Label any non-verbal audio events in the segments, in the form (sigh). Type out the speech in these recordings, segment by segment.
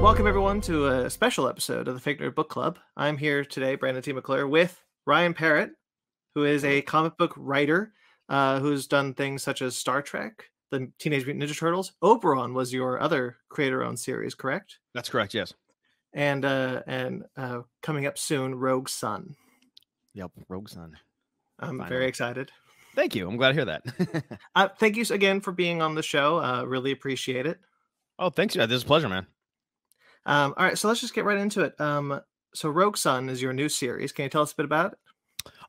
Welcome, everyone, to a special episode of the Fake Nerd Book Club. I'm here today, Brandon T. McClure, with Ryan Parrott, who is a comic book writer uh, who's done things such as Star Trek, the Teenage Mutant Ninja Turtles. Oberon was your other creator-owned series, correct? That's correct. Yes. And uh, and uh, coming up soon, Rogue Sun. Yep. Rogue Sun. I'm Finally. very excited. Thank you. I'm glad to hear that. (laughs) Uh, thank you again for being on the show. Uh, really appreciate it. oh, thanks. Yeah, this is a pleasure, man. Um, all right, so let's just get right into it. Um, so Rogue Sun is your new series. Can you tell us a bit about it?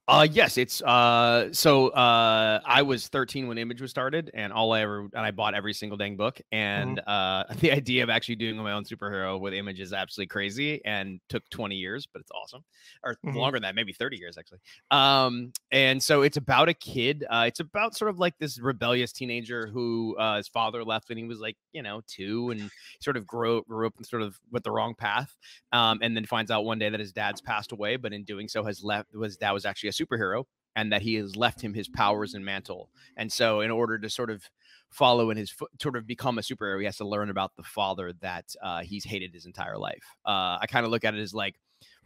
Uh yes, it's uh so uh I was 13 when Image was started and all I ever and I bought every single dang book and uh (laughs) the idea of actually doing my own superhero with Image is absolutely crazy and took 20 years, but it's awesome. Or Mhm. longer than that, maybe 30 years actually. Um and so it's about a kid, uh it's about sort of like this rebellious teenager who uh his father left when he was like, you know, 2 and sort of grew grew up and sort of with the wrong path um, and then finds out one day that his dad's passed away, but in doing so has left was dad was actually a superhero and that he has left him his powers and mantle. And so, in order to sort of follow in his sort of become a superhero, he has to learn about the father that uh, he's hated his entire life. Uh, I kind of look at it as like,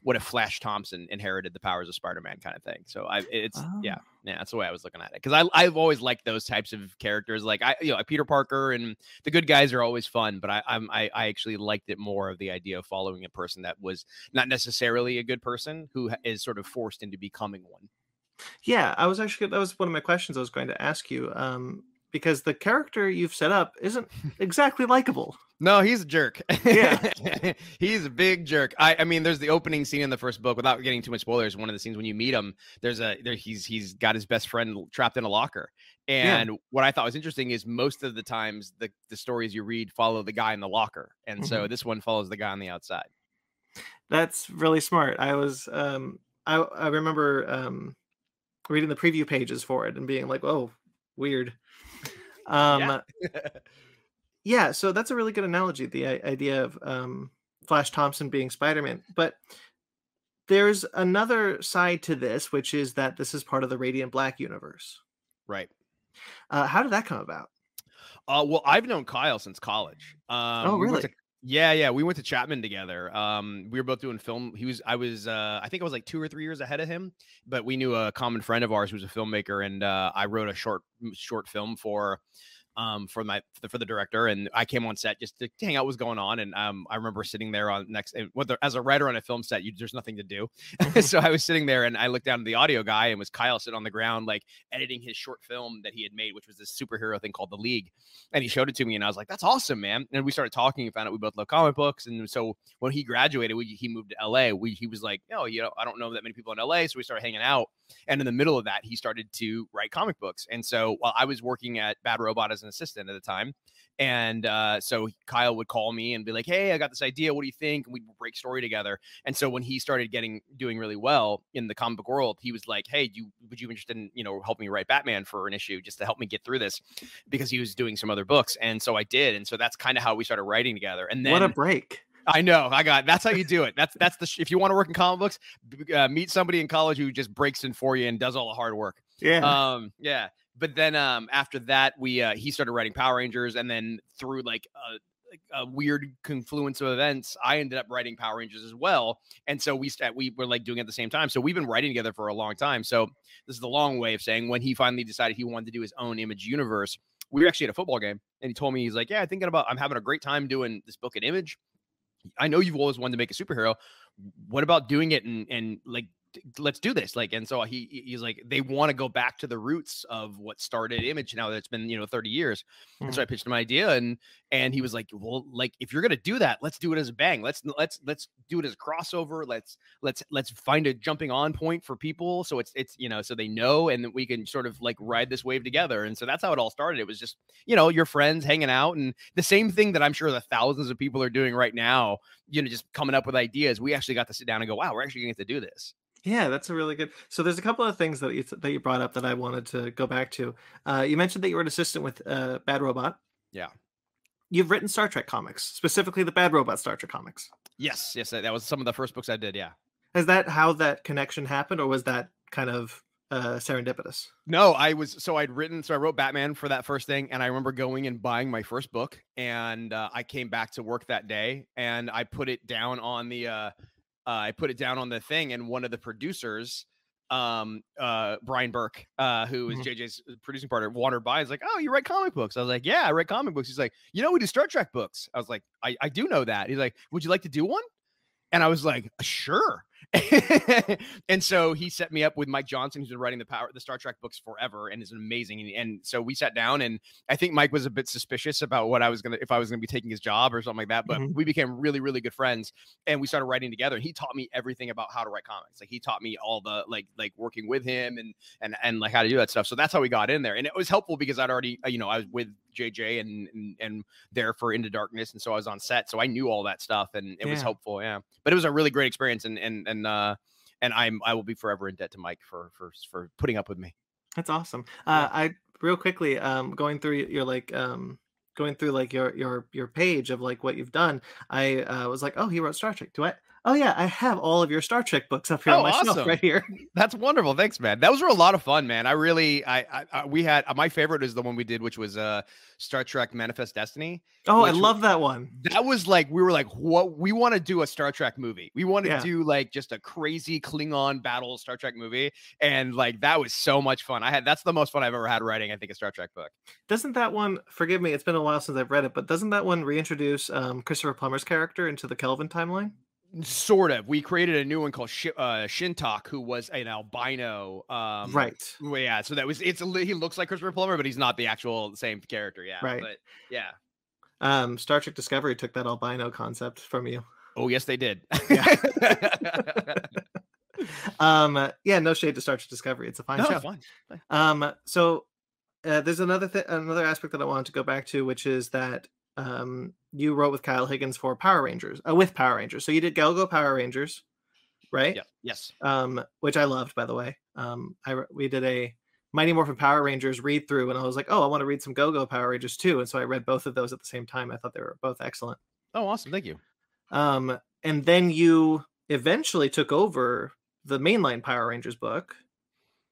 what if Flash Thompson inherited the powers of Spider-Man, kind of thing. So I, it's yeah, yeah, that's the way I was looking at it because I I've always liked those types of characters. Like I, you know, Peter Parker and the good guys are always fun, but I I'm I, I actually liked it more of the idea of following a person that was not necessarily a good person who is sort of forced into becoming one. Yeah, I was actually that was one of my questions I was going to ask you. Um, because the character you've set up isn't (laughs) exactly likable. No, he's a jerk. Yeah. (laughs) he's a big jerk. I, I mean, there's the opening scene in the first book. Without getting too much spoilers, one of the scenes when you meet him, there's a there he's he's got his best friend trapped in a locker. Yeah. And what I thought was interesting is most of the times the the stories you read follow the guy in the locker, and so this one follows the guy on the outside. That's really smart. I was um I I remember um reading the preview pages for it and being like, "Oh, weird." Um Yeah. yeah, so that's a really good analogy, the idea of um Flash Thompson being Spider-Man. But there's another side to this, which is that this is part of the Radiant Black universe. right. Uh, how did that come about? Uh, well, I've known Kyle since college. Um, we went really? to- yeah, yeah, we went to Chapman together. Um, we were both doing film. He was, I was, uh, I think I was like two or three years ahead of him. But we knew a common friend of ours who was a filmmaker, and uh, I wrote a short, short film for, um, for my for the director, and I came on set just to hang out what was going on. And um, I remember sitting there on next, and what the, as a writer on a film set, you, there's nothing to do. (laughs) so I was sitting there, and I looked down at the audio guy, and was Kyle sitting on the ground, like editing his short film that he had made, which was this superhero thing called The League and he showed it to me and i was like that's awesome man and we started talking and found out we both love comic books and so when he graduated we, he moved to la we, he was like oh you know i don't know that many people in la so we started hanging out and in the middle of that he started to write comic books and so while i was working at bad robot as an assistant at the time and uh, so Kyle would call me and be like, "Hey, I got this idea. What do you think?" And we'd break story together. And so when he started getting doing really well in the comic book world, he was like, "Hey, do you, would you be interested in you know helping me write Batman for an issue just to help me get through this?" Because he was doing some other books, and so I did. And so that's kind of how we started writing together. And then what a break. I know. I got. That's how you do it. That's that's the. Sh- if you want to work in comic books, uh, meet somebody in college who just breaks in for you and does all the hard work. Yeah. Um. Yeah. But then um after that we uh he started writing Power Rangers and then through like a, a weird confluence of events I ended up writing Power Rangers as well and so we st- we were like doing it at the same time so we've been writing together for a long time so this is the long way of saying when he finally decided he wanted to do his own image universe we were actually at a football game and he told me he's like yeah I'm thinking about I'm having a great time doing this book at Image I know you've always wanted to make a superhero. What about doing it and and like let's do this like and so he he- he's like they want to go back to the roots of what started image now that it's been you know 30 years and so hmm. i pitched him an idea and and he was like well like if you're gonna do that let's do it as a bang let's let's let's do it as a crossover let's let's let's find a jumping on point for people so it's it's you know so they know and we can sort of like ride this wave together and so that's how it all started it was just you know your friends hanging out and the same thing that i'm sure the thousands of people are doing right now you know just coming up with ideas we actually got to sit down and go wow we're actually gonna get to do this Yeah, that's a really good. So there's a couple of things that you that you brought up that I wanted to go back to. Uh, you mentioned that you were an assistant with uh, Bad Robot. Yeah. You've written Star Trek comics, specifically the Bad Robot Star Trek comics. yes yes that was some of the first books i did yeah Is that how that connection happened, or was that kind of uh, serendipitous. No, I was so I'd written so I wrote Batman for that first thing, and I remember going and buying my first book, and uh, I came back to work that day, and I put it down on the uh, I put it down on the thing, and one of the producers, um, uh, Brian Burke, uh, who is Mhm. JJ's producing partner, wandered by. He's like, "Oh, you write comic books?" I was like, "Yeah, I write comic books." He's like, "You know, we do Star Trek books." I was like, "I I do know that." He's like, "Would you like to do one?" And I was like, "Sure." (laughs) and so he set me up with Mike Johnson, who's been writing the power the Star Trek books forever and is amazing. And, so we sat down, and I think Mike was a bit suspicious about what I was gonna if I was gonna be taking his job or something like that. But Mhm. we became really, really good friends, and we started writing together. And he taught me everything about how to write comics. Like he taught me all the like like working with him and and and like how to do that stuff. So that's how we got in there, and it was helpful because I'd already uh, you know I was with JJ and and, and there for Into Darkness, and so I was on set, so I knew all that stuff, and it was helpful. Yeah, but it was a really great experience, and and and uh and I'm I will be forever in debt to Mike for for for putting up with me. That's awesome. Uh, I real quickly um, going through your like um, going through like your your your page of like what you've done. I uh, was like, oh, he wrote Star Trek. Do I? Oh yeah, I have all of your Star Trek books up here Oh, on my shelf right here. (laughs) That's wonderful. Thanks, man. Those were a lot of fun, man. I really I, I, I we had my favorite is the one we did, which was uh Star Trek Manifest Destiny. Oh, I love that one. That was like we were like, what we want to do a Star Trek movie. We want to Yeah. do like just a crazy Klingon battle Star Trek movie, and like that was so much fun. I had that's the most fun I've ever had writing. I think a Star Trek book. Doesn't that one? Forgive me, it's been a while since I've read it, but doesn't that one reintroduce um, Christopher Plummer's character into the Kelvin timeline? Sort of. We created a new one called Sh- uh, Shintok, who was an albino. Um, right. Yeah. So that was it's. He looks like Christopher Plummer, but he's not the actual same character. Yeah. Right. But yeah. Um, Star Trek Discovery took that albino concept from you. Oh yes, they did. (laughs) Um, uh, yeah, no shade to Star Trek Discovery. It's a fine no, show. fine. Um, so uh, there's another th- another aspect that I wanted to go back to, which is that um, you wrote with Kyle Higgins for Power Rangers, uh, with Power Rangers. So you did Go Go Power Rangers, right? Yeah. Yes. Um, which I loved, by the way. Um, I we did a Mighty Morphin Power Rangers read through, and I was like, oh, I want to read some Go Go Power Rangers too, and so I read both of those at the same time. I thought they were both excellent. Oh, awesome. Thank you. Um, and then you eventually took over the mainline Power Rangers book,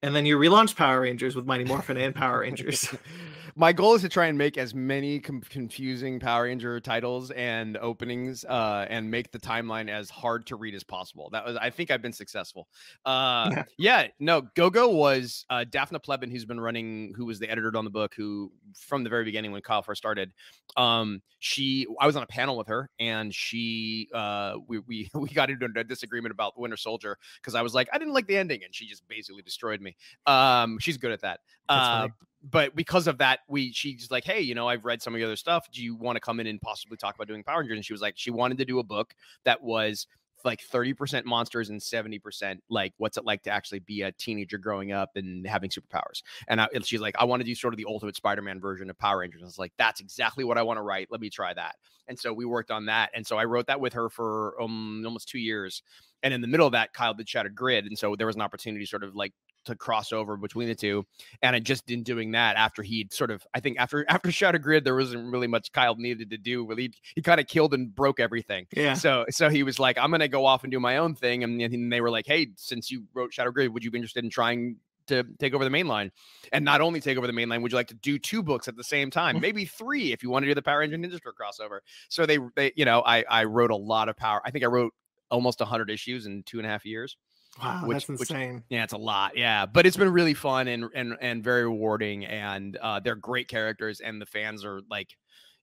and then you relaunch Power Rangers with Mighty Morphin and Power Rangers. (laughs) My goal is to try and make as many com- confusing Power Ranger titles and openings, uh, and make the timeline as hard to read as possible. That was, I think, I've been successful. Uh, Yeah. (laughs) yeah, no, Gogo was uh, Dafna Pleban, who's been running, who was the editor on the book, who from the very beginning when Kyle first started, um, she, I was on a panel with her, and she, uh, we we (laughs) we got into a disagreement about Winter Soldier because I was like, I didn't like the ending, and she just basically destroyed me. Um, she's good at that. Uh, but because of that, we she's like, hey, you know, I've read some of your other stuff. Do you want to come in and possibly talk about doing Power Rangers? And she was like, she wanted to do a book that was like 30% monsters and 70% like what's it like to actually be a teenager growing up and having superpowers. And, I, and she's like, I want to do sort of the ultimate Spider-Man version of Power Rangers. I was like, that's exactly what I want to write. Let me try that. And so we worked on that. And so I wrote that with her for um, almost two years. And in the middle of that, Kyle did Shattered Grid. And so there was an opportunity sort of like to cross over between the two and I just in doing that after he'd sort of I think after (laughs) after Shattered Grid there wasn't really much Kyle needed to do really. He kind of killed and broke everything. Yeah. so so he was like I'm gonna go off and do my own thing and then they were like hey since you wrote Shattered Grid would you be interested in trying to take over the main line? And not only take over the main line would you like to do two books at the same time? (laughs) Maybe three if you want to do the Power Ranger Ninja Store crossover. So they they you know I I wrote a lot of power I think I wrote almost 100 issues in two and a half years Wow, which- that's which- insane. yeah, it's a lot. Yeah, but it's been really fun and and and very rewarding, and uh, they're great characters, and the fans are like,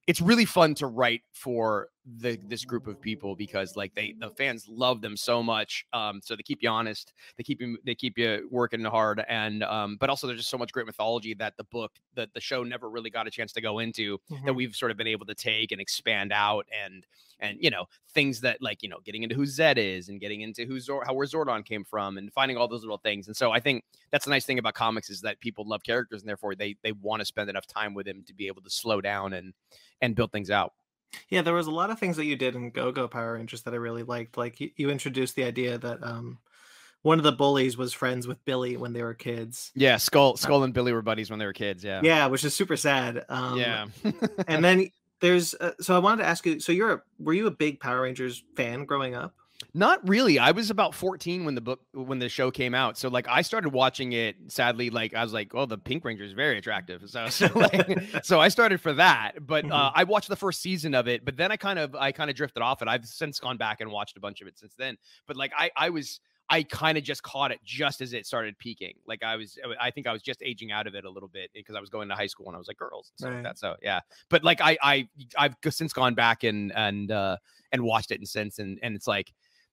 it's really fun to write for the this group of people because like they the fans love them so much. Um, so they keep you honest, they keep you they keep you working hard, and um, but also there's just so much great mythology that the book that the show never really got a chance to go into that Mhm. we've sort of been able to take and expand out and and you know things that like you know getting into who Zedd is and getting into who Zor- how where Zordon came from and finding all those little things. And so I think that's the nice thing about comics is that people love characters and therefore they they want to spend enough time with him to be able to slow down and and build things out. Yeah, there was a lot of things that you did in Go Go Power Rangers that I really liked. Like you, you introduced the idea that um, one of the bullies was friends with Billy when they were kids. Yeah, Skull Skull and Billy were buddies when they were kids. Yeah. Yeah, which is super sad. Um, yeah. and (laughs) then there's uh, so I wanted to ask you. So you're a were you a big Power Rangers fan growing up? Not really. I was about 14 when the book when the show came out. So like I started watching it sadly like I was like, "Oh, the Pink Ranger is very attractive." So (laughs) so like, so I started for that. But uh, mm-hmm. I watched the first season of it, but then I kind of I kind of drifted off it. I've since gone back and watched a bunch of it since then. But like I I was I kind of just caught it just as it started peaking. Like I was, I think I was just aging out of it a little bit because I was going to high school and I was like girls and stuff right. like that. So yeah, but like I, I, I've since gone back and and uh and watched it and since and and it's like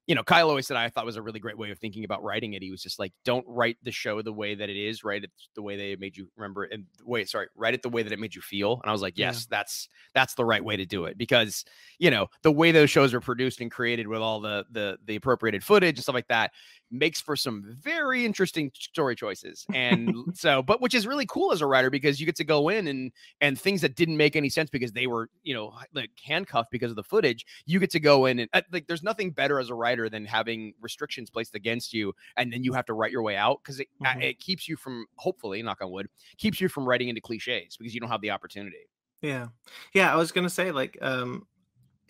you know, Kyle always said I thought was a really great way of thinking about writing it. He was just like, don't write the show the way that it is, write it the way they made you remember it and wait, sorry, write it the way that it made you feel. And I was like, yes, yeah. that's that's the right way to do it because you know the way those shows are produced and created with all the the the appropriated footage and stuff like that makes for some very interesting story choices and so but which is really cool as a writer because you get to go in and and things that didn't make any sense because they were you know like handcuffed because of the footage you get to go in and uh, like there's nothing better as a writer than having restrictions placed against you and then you have to write your way out because it, mm-hmm. it keeps you from hopefully knock on wood keeps you from writing into cliches because you don't have the opportunity yeah yeah i was gonna say like um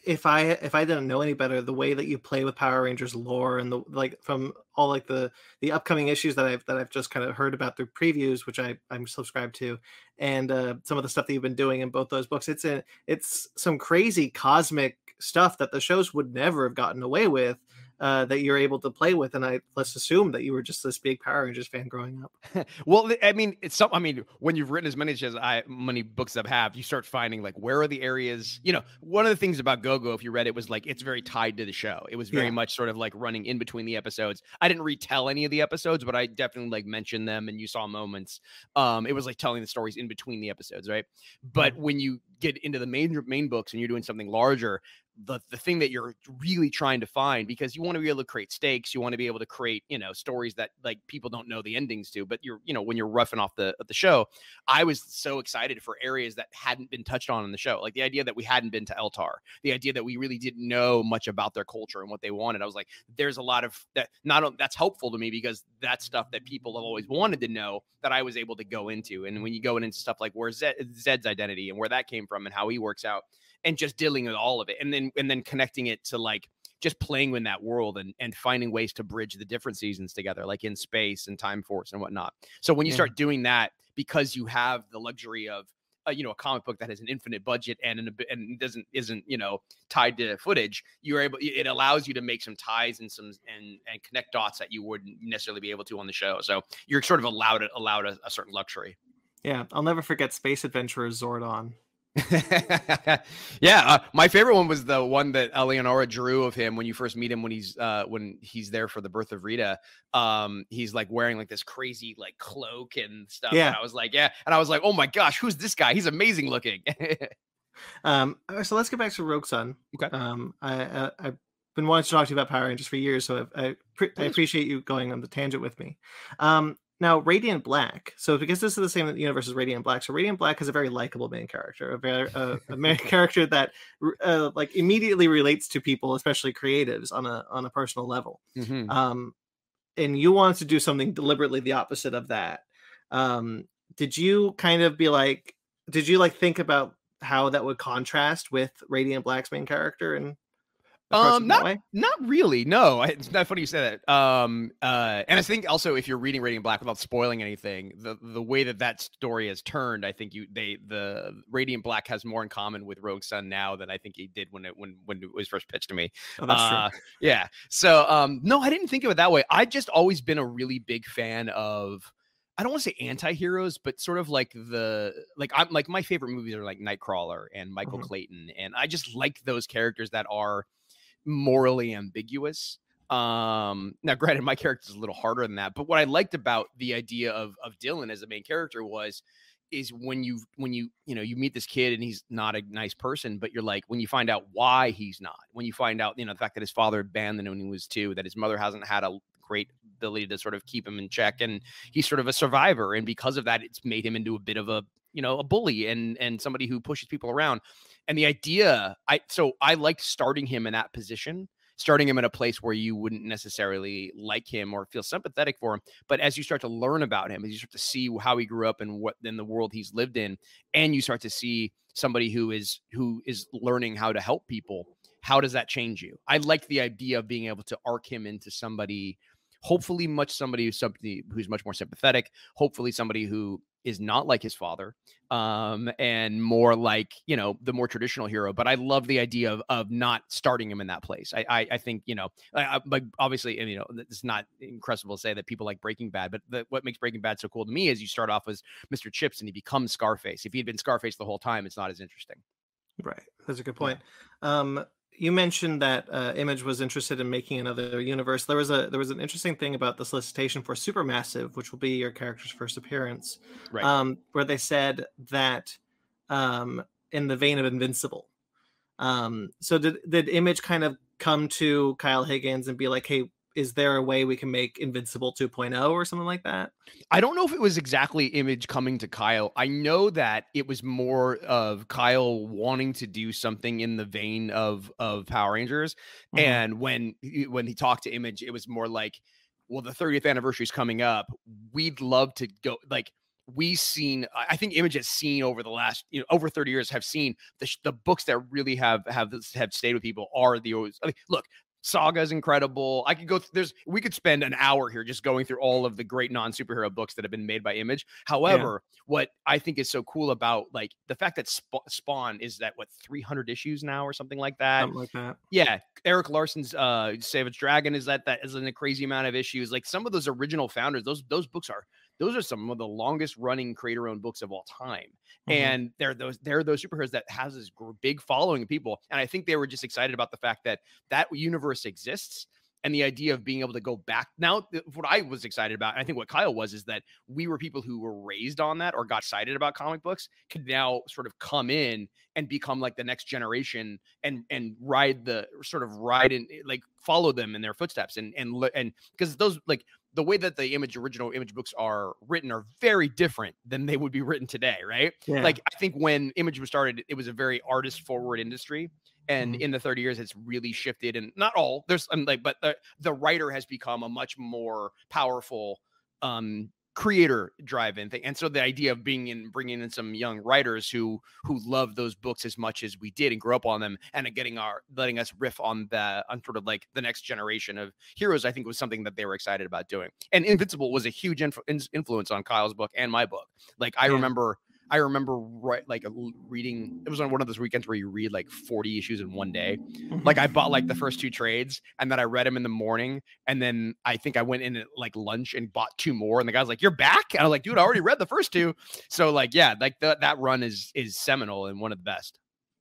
if I if I didn't know any better, the way that you play with Power Rangers lore and the like from all like the the upcoming issues that I've that I've just kind of heard about through previews, which I I'm subscribed to, and uh, some of the stuff that you've been doing in both those books, it's a it's some crazy cosmic stuff that the shows would never have gotten away with uh, that you're able to play with. And I let's assume that you were just this big Power Rangers fan growing up. (laughs) well, I mean, it's some. I mean, when you've written as many as I many books I've have, you start finding like where are the areas. You know, one of the things about Go Go, if you read it, was like it's very tied to the show. It was very yeah. much sort of like running in between the episodes. I didn't retell any of the episodes, but I definitely like mentioned them, and you saw moments. Um, it was like telling the stories in between the episodes, right? But when you get into the main main books and you're doing something larger, the the thing that you're really trying to find because you want to be able to create stakes you want to be able to create you know stories that like people don't know the endings to but you're you know when you're roughing off the the show i was so excited for areas that hadn't been touched on in the show like the idea that we hadn't been to eltar the idea that we really didn't know much about their culture and what they wanted i was like there's a lot of that not that's helpful to me because that's stuff that people have always wanted to know that i was able to go into and when you go into stuff like where Zedd, zed's identity and where that came from and how he works out and just dealing with all of it and then and then connecting it to like just playing in that world and and finding ways to bridge the different seasons together like in space and time force and whatnot. So when you yeah. start doing that because you have the luxury of uh, you know a comic book that has an infinite budget and an, and doesn't isn't you know tied to footage you're able it allows you to make some ties and some and and connect dots that you wouldn't necessarily be able to on the show. So you're sort of allowed allowed a, a certain luxury. Yeah i'll never forget space adventurer zordon (laughs) yeah, uh, my favorite one was the one that Eleonora drew of him when you first meet him when he's uh when he's there for the birth of Rita. Um, he's like wearing like this crazy like cloak and stuff. Yeah, and I was like, yeah, and I was like, oh my gosh, who's this guy? He's amazing looking. (laughs) um, so let's get back to Rogue Sun. Okay. Um, I, I I've been wanting to talk to you about Power Rangers for years, so I I, I appreciate you going on the tangent with me. Um, now, Radiant Black. So, because this is the same universe as Radiant Black, so Radiant Black has a very likable main character, a very uh, a main (laughs) character that uh, like immediately relates to people, especially creatives, on a on a personal level. Mm-hmm. Um, and you wanted to do something deliberately the opposite of that. Um, did you kind of be like, did you like think about how that would contrast with Radiant Black's main character and um, not not really. No, it's not funny you say that. Um, uh, and I think also if you're reading Radiant Black without spoiling anything, the the way that that story has turned, I think you they the Radiant Black has more in common with Rogue Sun now than I think he did when it when when it was first pitched to me. Oh, that's uh, true. Yeah. So um, no, I didn't think of it that way. I've just always been a really big fan of. I don't want to say anti-heroes, but sort of like the like I'm like my favorite movies are like Nightcrawler and Michael mm-hmm. Clayton, and I just like those characters that are morally ambiguous. Um, now, granted, my character is a little harder than that, but what I liked about the idea of of Dylan as a main character was is when you when you you know you meet this kid and he's not a nice person but you're like when you find out why he's not when you find out you know the fact that his father abandoned him when he was two that his mother hasn't had a great ability to sort of keep him in check and he's sort of a survivor and because of that it's made him into a bit of a you know a bully and and somebody who pushes people around and the idea, I so I liked starting him in that position starting him in a place where you wouldn't necessarily like him or feel sympathetic for him. But as you start to learn about him, as you start to see how he grew up and what in the world he's lived in, and you start to see somebody who is who is learning how to help people, how does that change you? I like the idea of being able to arc him into somebody hopefully much somebody who's somebody who's much more sympathetic hopefully somebody who is not like his father um and more like you know the more traditional hero but i love the idea of of not starting him in that place. I i, I think you know I, I, obviously you know it's not incredible to say that people like breaking bad but the, what makes breaking bad so cool to me is you start off as mr chips and he becomes scarface. If he had been scarface the whole time it's not as interesting. Right. That's a good point. Yeah. um you mentioned that uh, Image was interested in making another universe. There was a there was an interesting thing about the solicitation for Supermassive, which will be your character's first appearance, right. um, where they said that um, in the vein of Invincible. Um, so did did Image kind of come to Kyle Higgins and be like, "Hey, is there a way we can make Invincible 2.0 or something like that? I don't know if it was exactly Image coming to Kyle. I know that it was more of Kyle wanting to do something in the vein of of Power Rangers. Mm-hmm. And when when he talked to Image, it was more like, well, the 30th anniversary is coming up. We'd love to go like we've seen i think image has seen over the last you know over 30 years have seen the, the books that really have have have stayed with people are the I mean, look Saga is incredible. I could go. Th- there's we could spend an hour here just going through all of the great non superhero books that have been made by Image. However, yeah. what I think is so cool about like the fact that Sp- Spawn is that what 300 issues now or something like that. Something like that. Yeah, Erik Larsen's uh Savage Dragon is that that is in a crazy amount of issues. Like some of those original founders, those those books are those are some of the longest running creator owned books of all time. Mm-hmm. And they're those they're those superheroes that has this big following of people. And I think they were just excited about the fact that that universe exists and the idea of being able to go back now what i was excited about i think what kyle was is that we were people who were raised on that or got excited about comic books could now sort of come in and become like the next generation and and ride the sort of ride and like follow them in their footsteps and and and because those like the way that the image original image books are written are very different than they would be written today right yeah. like i think when image was started it was a very artist forward industry and mm-hmm. in the 30 years it's really shifted and not all there's um, like but the, the writer has become a much more powerful um creator driven thing and so the idea of being in bringing in some young writers who who love those books as much as we did and grew up on them and getting our letting us riff on the on sort of like the next generation of heroes i think was something that they were excited about doing and invincible was a huge influ- influence on kyle's book and my book like i yeah. remember I remember right like reading. It was on one of those weekends where you read like forty issues in one day. Like I bought like the mm-hmm. first two trades, and then I read them in the morning, and then I think I went in at like lunch and bought two more. And the guy's like, "You're back?" And I was like, "Dude, I already read the first two. So like, yeah, like the, that run is is seminal and one of the best.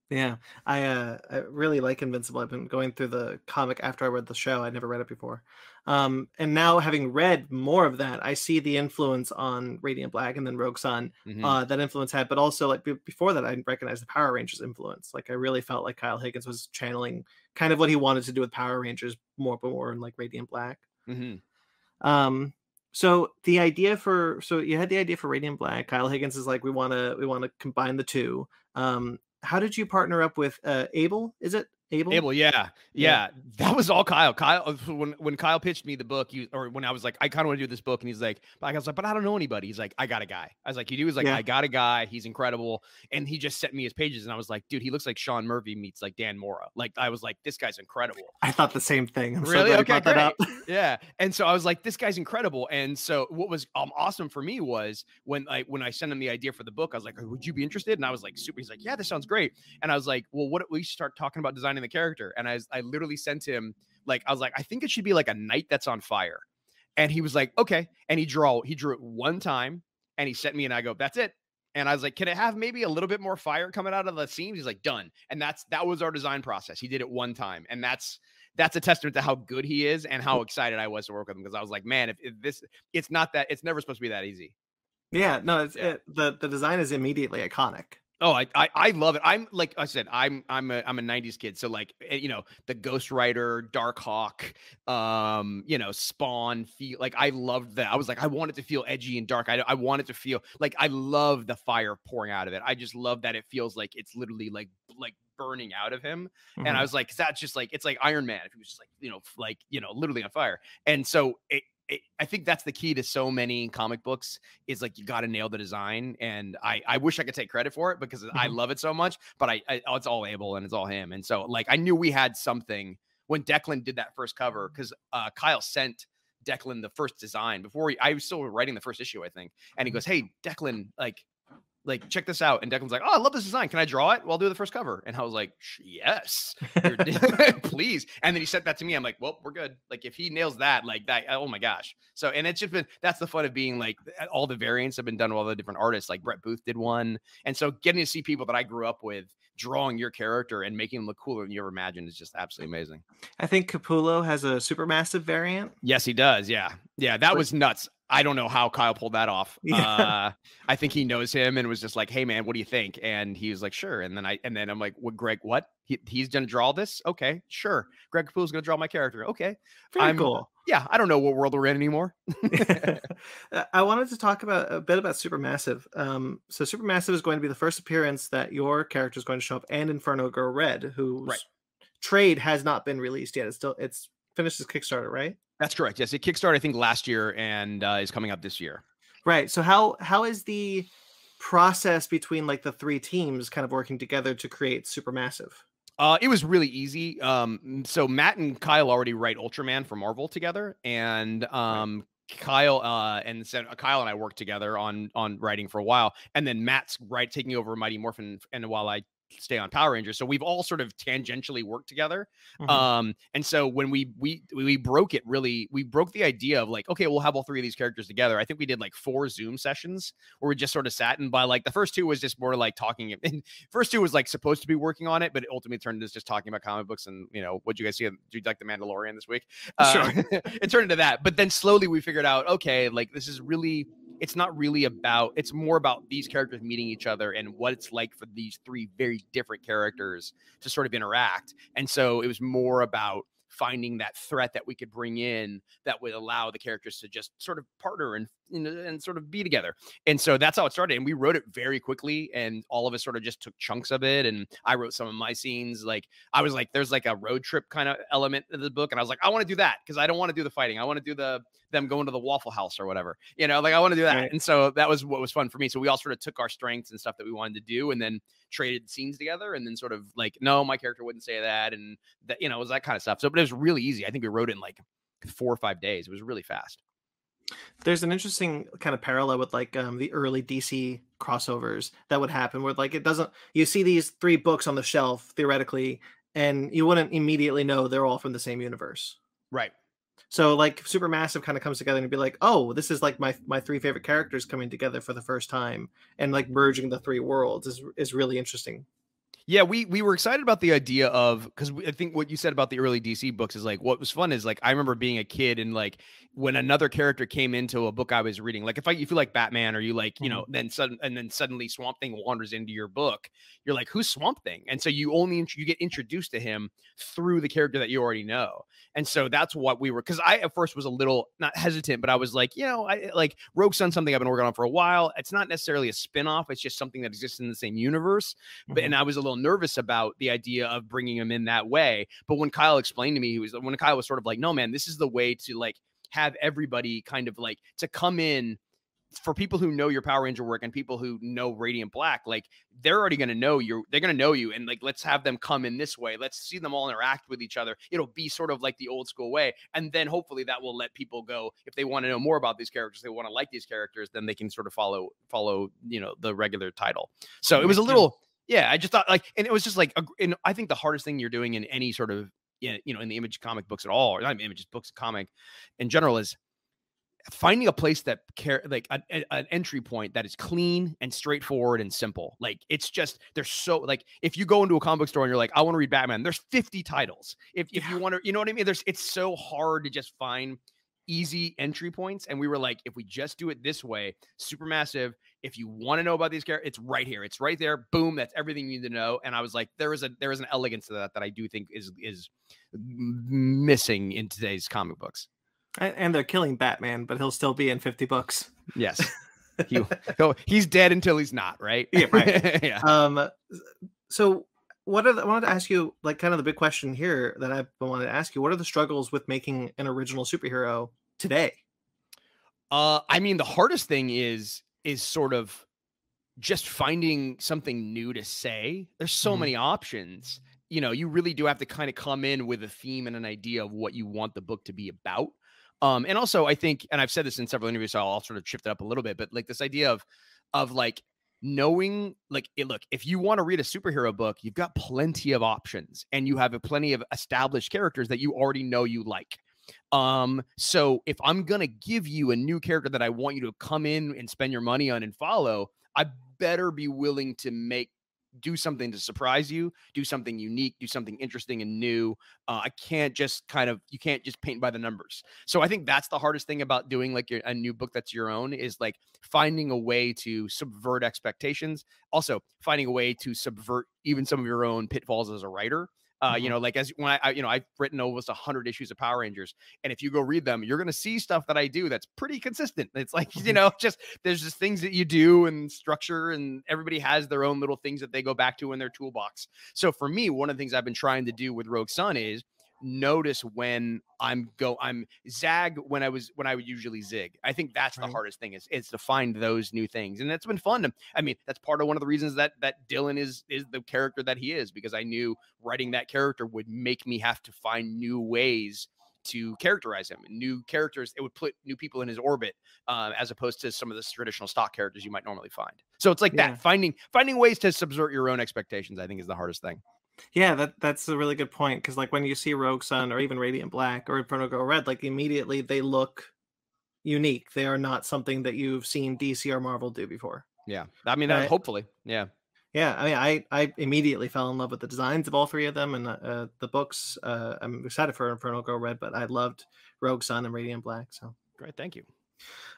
Yeah, I uh, I really like Invincible. I've been going through the comic after I read the show. I never read it before, um, and now having read more of that, I see the influence on Radiant Black and then Rogue Sun mm-hmm. uh, that influence had. But also, like b- before that, I recognized the Power Rangers influence. Like I really felt like Kyle Higgins was channeling kind of what he wanted to do with Power Rangers more, but more in like Radiant Black. Mm-hmm. Um, so the idea for so you had the idea for Radiant Black. Kyle Higgins is like we want to we want to combine the two. Um, how did you partner up with uh, Abel? Is it Abel? Abel, yeah, yeah, yeah, That was all Kyle. Kyle, uh, when when Kyle pitched me the book, you or when I was like, I kind of want to do this book, and he's like, I was like, but I don't know anybody. He's like, I got a guy. I was like, you do? He's like, yeah. I got a guy. He's incredible, and he just sent me his pages, and I was like, dude, he looks like Sean Murphy meets like Dan Mora. Like I was like, this guy's incredible. I thought the same thing. I'm really? So okay, great. yeah, and so I was like, this guy's incredible. And so what was um, awesome for me was when I when I sent him the idea for the book, I was like, would you be interested? And I was like, super. He's like, yeah, this sounds great. And I was like, well, what do we start talking about designing the character, and I I literally sent him like I was like, I think it should be like a knight that's on fire. And he was like, okay. And he draw, he drew it one time and he sent me and I go, that's it. And I was like, can it have maybe a little bit more fire coming out of the seams? He's like, done. And that's that was our design process. He did it one time. And that's that's a testament to how good he is and how excited I was to work with him because I was like, man, if, if, this it's not that it's never supposed to be that easy. Yeah, no, it's yeah. It, the the design is immediately iconic. Oh, I, I I love it. I'm like I said, I'm I'm a I'm a '90s kid, so like eh, you know the Ghost Rider, Darkhawk, um, you know Spawn. Feel like I loved that. I was like, I wanted to feel edgy and dark. I I wanted to feel like I love the fire pouring out of it. I just love that it feels like it's literally like like burning out of him. Mm-hmm. And I mm-hmm. was like, that's just like it's like Iron Man if he was just like you know like you know literally on fire. And so it I think that's the key to so many comic books is like you got to nail the design, and I I wish I could take credit for it because mm-hmm. I love it so much, but I, I, it's all Abel and it's all him, and so like I knew we had something when Declan did that first cover because uh, Kyle sent Declan the first design before he, I was still writing the first issue I think, and he mm-hmm. goes, "Hey Declan, like like check this out and declan's like oh i love this design. Can i draw it? Well i'll do the first cover. And i was like yes. (laughs) (laughs) Please. And then he sent that to me. I'm like well we're good. Like if he nails that like that oh my gosh. So and it's just been that's the fun of being like uh, all the variants have been done with all the different artists. Like brett booth did one. And so getting to see people that i grew up with drawing your character and making them look cooler than you ever imagined is just absolutely amazing. I think capullo has a super massive variant. Yes he does. Yeah. Yeah that was nuts I don't know how Kyle pulled that off. (laughs) Yeah. Uh, I think he knows him and was just like, "Hey, man, what do you think?" And he was like, "Sure." And then I and then I'm like, "What, Greg? What? He, he's gonna draw this? Okay, sure. Greg Capullo's gonna draw my character. Okay, very I'm, cool. Yeah, I don't know what world we're in anymore. (laughs) (laughs) I wanted to talk about a bit about Supermassive. Um, so Supermassive is going to be the first appearance that your character is going to show up, and Inferno Girl Red, whose right. trade has not been released yet. It's still it's finished his Kickstarter, right? That's correct. Yes, it kickstarted I think last year and uh, is coming up this year. Right. So how how is the process between like the three teams kind of working together to create Supermassive? Uh, it was really easy. Um, so Matt and Kyle already write Ultraman for Marvel together, and um, Kyle uh, and so Kyle and I worked together on on writing for a while, and then Matt's right taking over Mighty Morphin, and while I stay on Power Rangers. So we've all sort of tangentially worked together. Mm-hmm. Um, and so when we we we broke it really, we broke the idea of like, okay, we'll have all three of these characters together. I think we did like four Zoom sessions where we just sort of sat and by like the first two was just more like talking. (laughs) And first two was like supposed to be working on it, but it ultimately turned into just talking about comic books and you know what you guys see. Do you like the Mandalorian this week? (laughs) Uh, sure. (laughs) it turned into that, but then slowly we figured out, okay, like this is really it's not really about it's more about these characters meeting each other and what it's like for these three very different characters to sort of interact and so it was more about finding that threat that we could bring in that would allow the characters to just sort of partner and and sort of be together. And so that's how it started. And we wrote it very quickly, and all of us sort of just took chunks of it. And I wrote some of my scenes. Like I was like, there's like a road trip kind of element of the book, and I was like, I want to do that because I don't want to do the fighting. I want to do the them going to the Waffle House or whatever. You know, like I want to do that. Right. And so that was what was fun for me. So we all sort of took our strengths and stuff that we wanted to do, and then traded scenes together, and then sort of like, no, my character wouldn't say that, and that you know, it was that kind of stuff. So, but it was really easy. I think we wrote it in like four or five days. It was really fast. There's an interesting kind of parallel with like um, the early DC crossovers that would happen where like it doesn't you see these three books on the shelf theoretically and you wouldn't immediately know they're all from the same universe. Right. So like Supermassive kind of comes together and be like, oh, this is like my my three favorite characters coming together for the first time and like merging the three worlds is is really interesting. Yeah, we we were excited about the idea of because I think what you said about the early DC books is like what was fun is like I remember being a kid and like when another character came into a book I was reading, like if I if you like Batman or you like you know mm-hmm. then sudden and then suddenly Swamp Thing wanders into your book, you're like who's Swamp Thing, and so you only you get introduced to him through the character that you already know, and so that's what we were because I at first was a little not hesitant, but I was like you know I like Rogue Sun something I've been working on for a while. It's not necessarily a spinoff; it's just something that exists in the same universe, but mm-hmm. and I was a little nervous about the idea of bringing him in that way. But when Kyle explained to me, he was when Kyle was sort of like, "No, man, this is the way to like have everybody kind of like to come in." For people who know your Power Ranger work and people who know Radiant Black, like they're already going to know you. They're going to know you, and like let's have them come in this way. Let's see them all interact with each other. It'll be sort of like the old school way, and then hopefully that will let people go if they want to know more about these characters. They want to like these characters, then they can sort of follow follow you know the regular title. So it was a little yeah, I just thought like, and it was just like, and I think the hardest thing you're doing in any sort of, you know, in the image comic books at all, or not images, books, comic in general is finding a place that care like a, a, an entry point that is clean and straightforward and simple. Like it's just there's so like if you go into a comic book store and you're like i want to read batman there's 50 titles. If, if yeah. you want to you know what i mean? There's it's so hard to just find easy entry points and we were like if we just do it this way Supermassive if you want to know about these characters, it's right here. It's right there. Boom. That's everything you need to know. And I was like, there is a there is an elegance to that that I do think is is missing in today's comic books. And they're killing Batman, but he'll still be in 50 books. Yes. (laughs) he, he's dead until he's not, right? Yeah, right. (laughs) yeah. Um so what are the, I wanted to ask you like kind of the big question here that I wanted to ask you. What are the struggles with making an original superhero today? Uh I mean the hardest thing is is sort of just finding something new to say. There's so mm-hmm. many options. You know, you really do have to kind of come in with a theme and an idea of what you want the book to be about. Um, and also I think, and I've said this in several interviews, so I'll sort of shift it up a little bit, but like this idea of of like knowing like it, look if you want to read a superhero book you've got plenty of options and you have a plenty of established characters that you already know you like um, so if I'm gonna give you a new character that I want you to come in and spend your money on and follow, I better be willing to make do something to surprise you, do something unique, do something interesting and new. Uh, I can't just kind of you can't just paint by the numbers. So I think that's the hardest thing about doing like a new book that's your own is like finding a way to subvert expectations. Also finding a way to subvert even some of your own pitfalls as a writer. Uh, mm-hmm. you know, like as when I, I, you know, I've written almost a hundred issues of Power Rangers, and if you go read them, you're going to see stuff that I do that's pretty consistent. It's like (laughs) you mm-hmm. know, just there's just things that you do and structure, and everybody has their own little things that they go back to in their toolbox. So for me, one of the things I've been trying to do with Rogue Sun is notice when I'm go I'm zag when I was when I would usually zig. I think that's right. the hardest thing is is to find those new things. And it's been fun I mean, that's part of one of the reasons that that Dylan is is the character that he is because I knew writing that character would make me have to find new ways to characterize him new characters it would put new people in his orbit uh, as opposed to some of the traditional stock characters you might normally find so it's like yeah. that finding finding ways to subvert your own expectations i think is the hardest thing yeah, that that's a really good point because like when you see Rogue Sun or even Radiant Black or Inferno Girl Red, like immediately they look unique. They are not something that you've seen DC or Marvel do before. Yeah, I mean, uh, hopefully, yeah, yeah. I mean, I I immediately fell in love with the designs of all three of them and uh the books. Uh, I'm excited for Inferno Girl Red, but I loved Rogue Sun and Radiant Black. So great, thank you.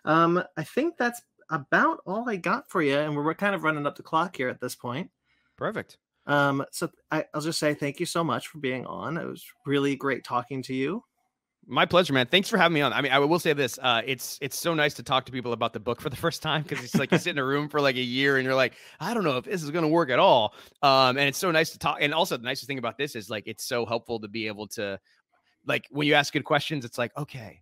Um, I think that's about all I got for you, and we're kind of running up the clock here at this point. Perfect. Um, so I, will just say thank you so much for being on. It was really great talking to you. My pleasure, man. Thanks for having me on. I mean, I will say this: uh, it's it's so nice to talk to people about the book for the first time because it's like you sit in a room for like a year and you're like, I don't know if this is going to work at all. Um, and it's so nice to talk. And also, the nicest thing about this is like it's so helpful to be able to, like, when you ask good questions, it's like, okay,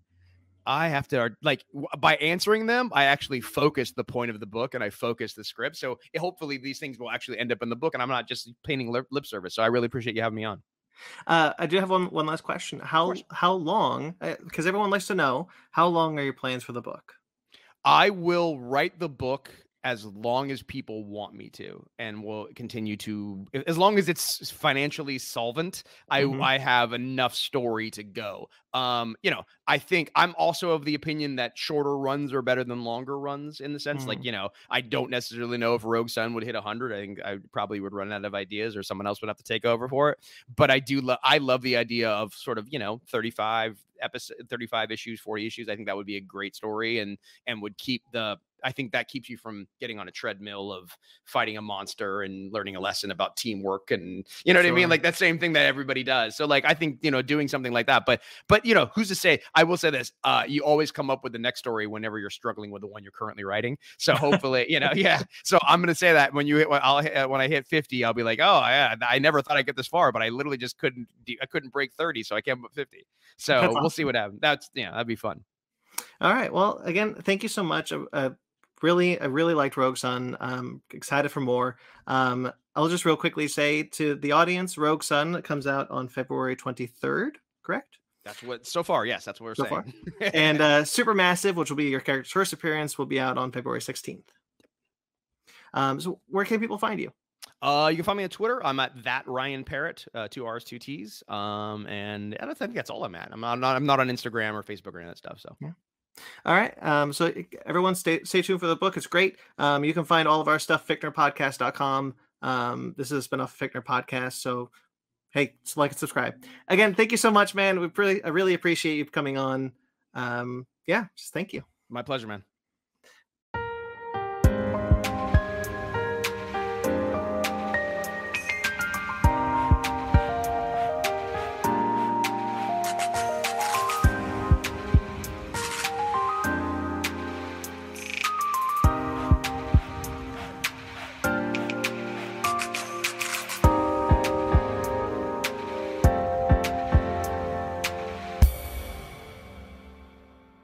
I have to like by answering them, I actually focus the point of the book and I focus the script. So it, hopefully these things will actually end up in the book, and I'm not just painting lip, lip service. So I really appreciate you having me on. Uh, I do have one one last question. How how long? Because uh, everyone likes to know how long are your plans for the book? I will write the book as long as people want me to and will continue to as long as it's financially solvent i mm-hmm. i have enough story to go um you know i think i'm also of the opinion that shorter runs are better than longer runs in the sense mm-hmm. like you know i don't necessarily know if rogue sun would hit 100 i think i probably would run out of ideas or someone else would have to take over for it but i do love i love the idea of sort of you know 35 episode 35 issues 40 issues i think that would be a great story and and would keep the I think that keeps you from getting on a treadmill of fighting a monster and learning a lesson about teamwork and you know sure. what I mean like that same thing that everybody does. So like I think you know doing something like that but but you know who's to say I will say this uh you always come up with the next story whenever you're struggling with the one you're currently writing. So (laughs) hopefully you know yeah. So I'm going to say that when you hit when I'll hit, uh, when I hit 50 I'll be like oh yeah I never thought I'd get this far but I literally just couldn't I couldn't break 30 so I came up 50. So That's we'll awesome. (laughs) see what happens. That's yeah that'd be fun. All right. Well, again, thank you so much. Uh, really, I really liked Rogue Sun. I'm excited for more. Um, I'll just real quickly say to the audience, Rogue Sun comes out on February 23rd, correct? That's what so far. Yes, that's what we're so saying. and (laughs) uh, Supermassive, which will be your character's first appearance, will be out on February 16th. Um, so where can people find you? Uh, you can find me on Twitter. I'm at that Ryan Parrott, uh, two R's, two T's. Um, and I think that's all I'm at. I'm not, I'm not, I'm not on Instagram or Facebook or any of that stuff. So yeah. All right. Um, so everyone stay stay tuned for the book. It's great. Um, you can find all of our stuff fakenerdpodcast.com. Um, this is a spin-off Fake Nerd podcast. So hey, like and subscribe. Again, thank you so much, man. We really I really appreciate you coming on. Um, yeah, just thank you. My pleasure, man.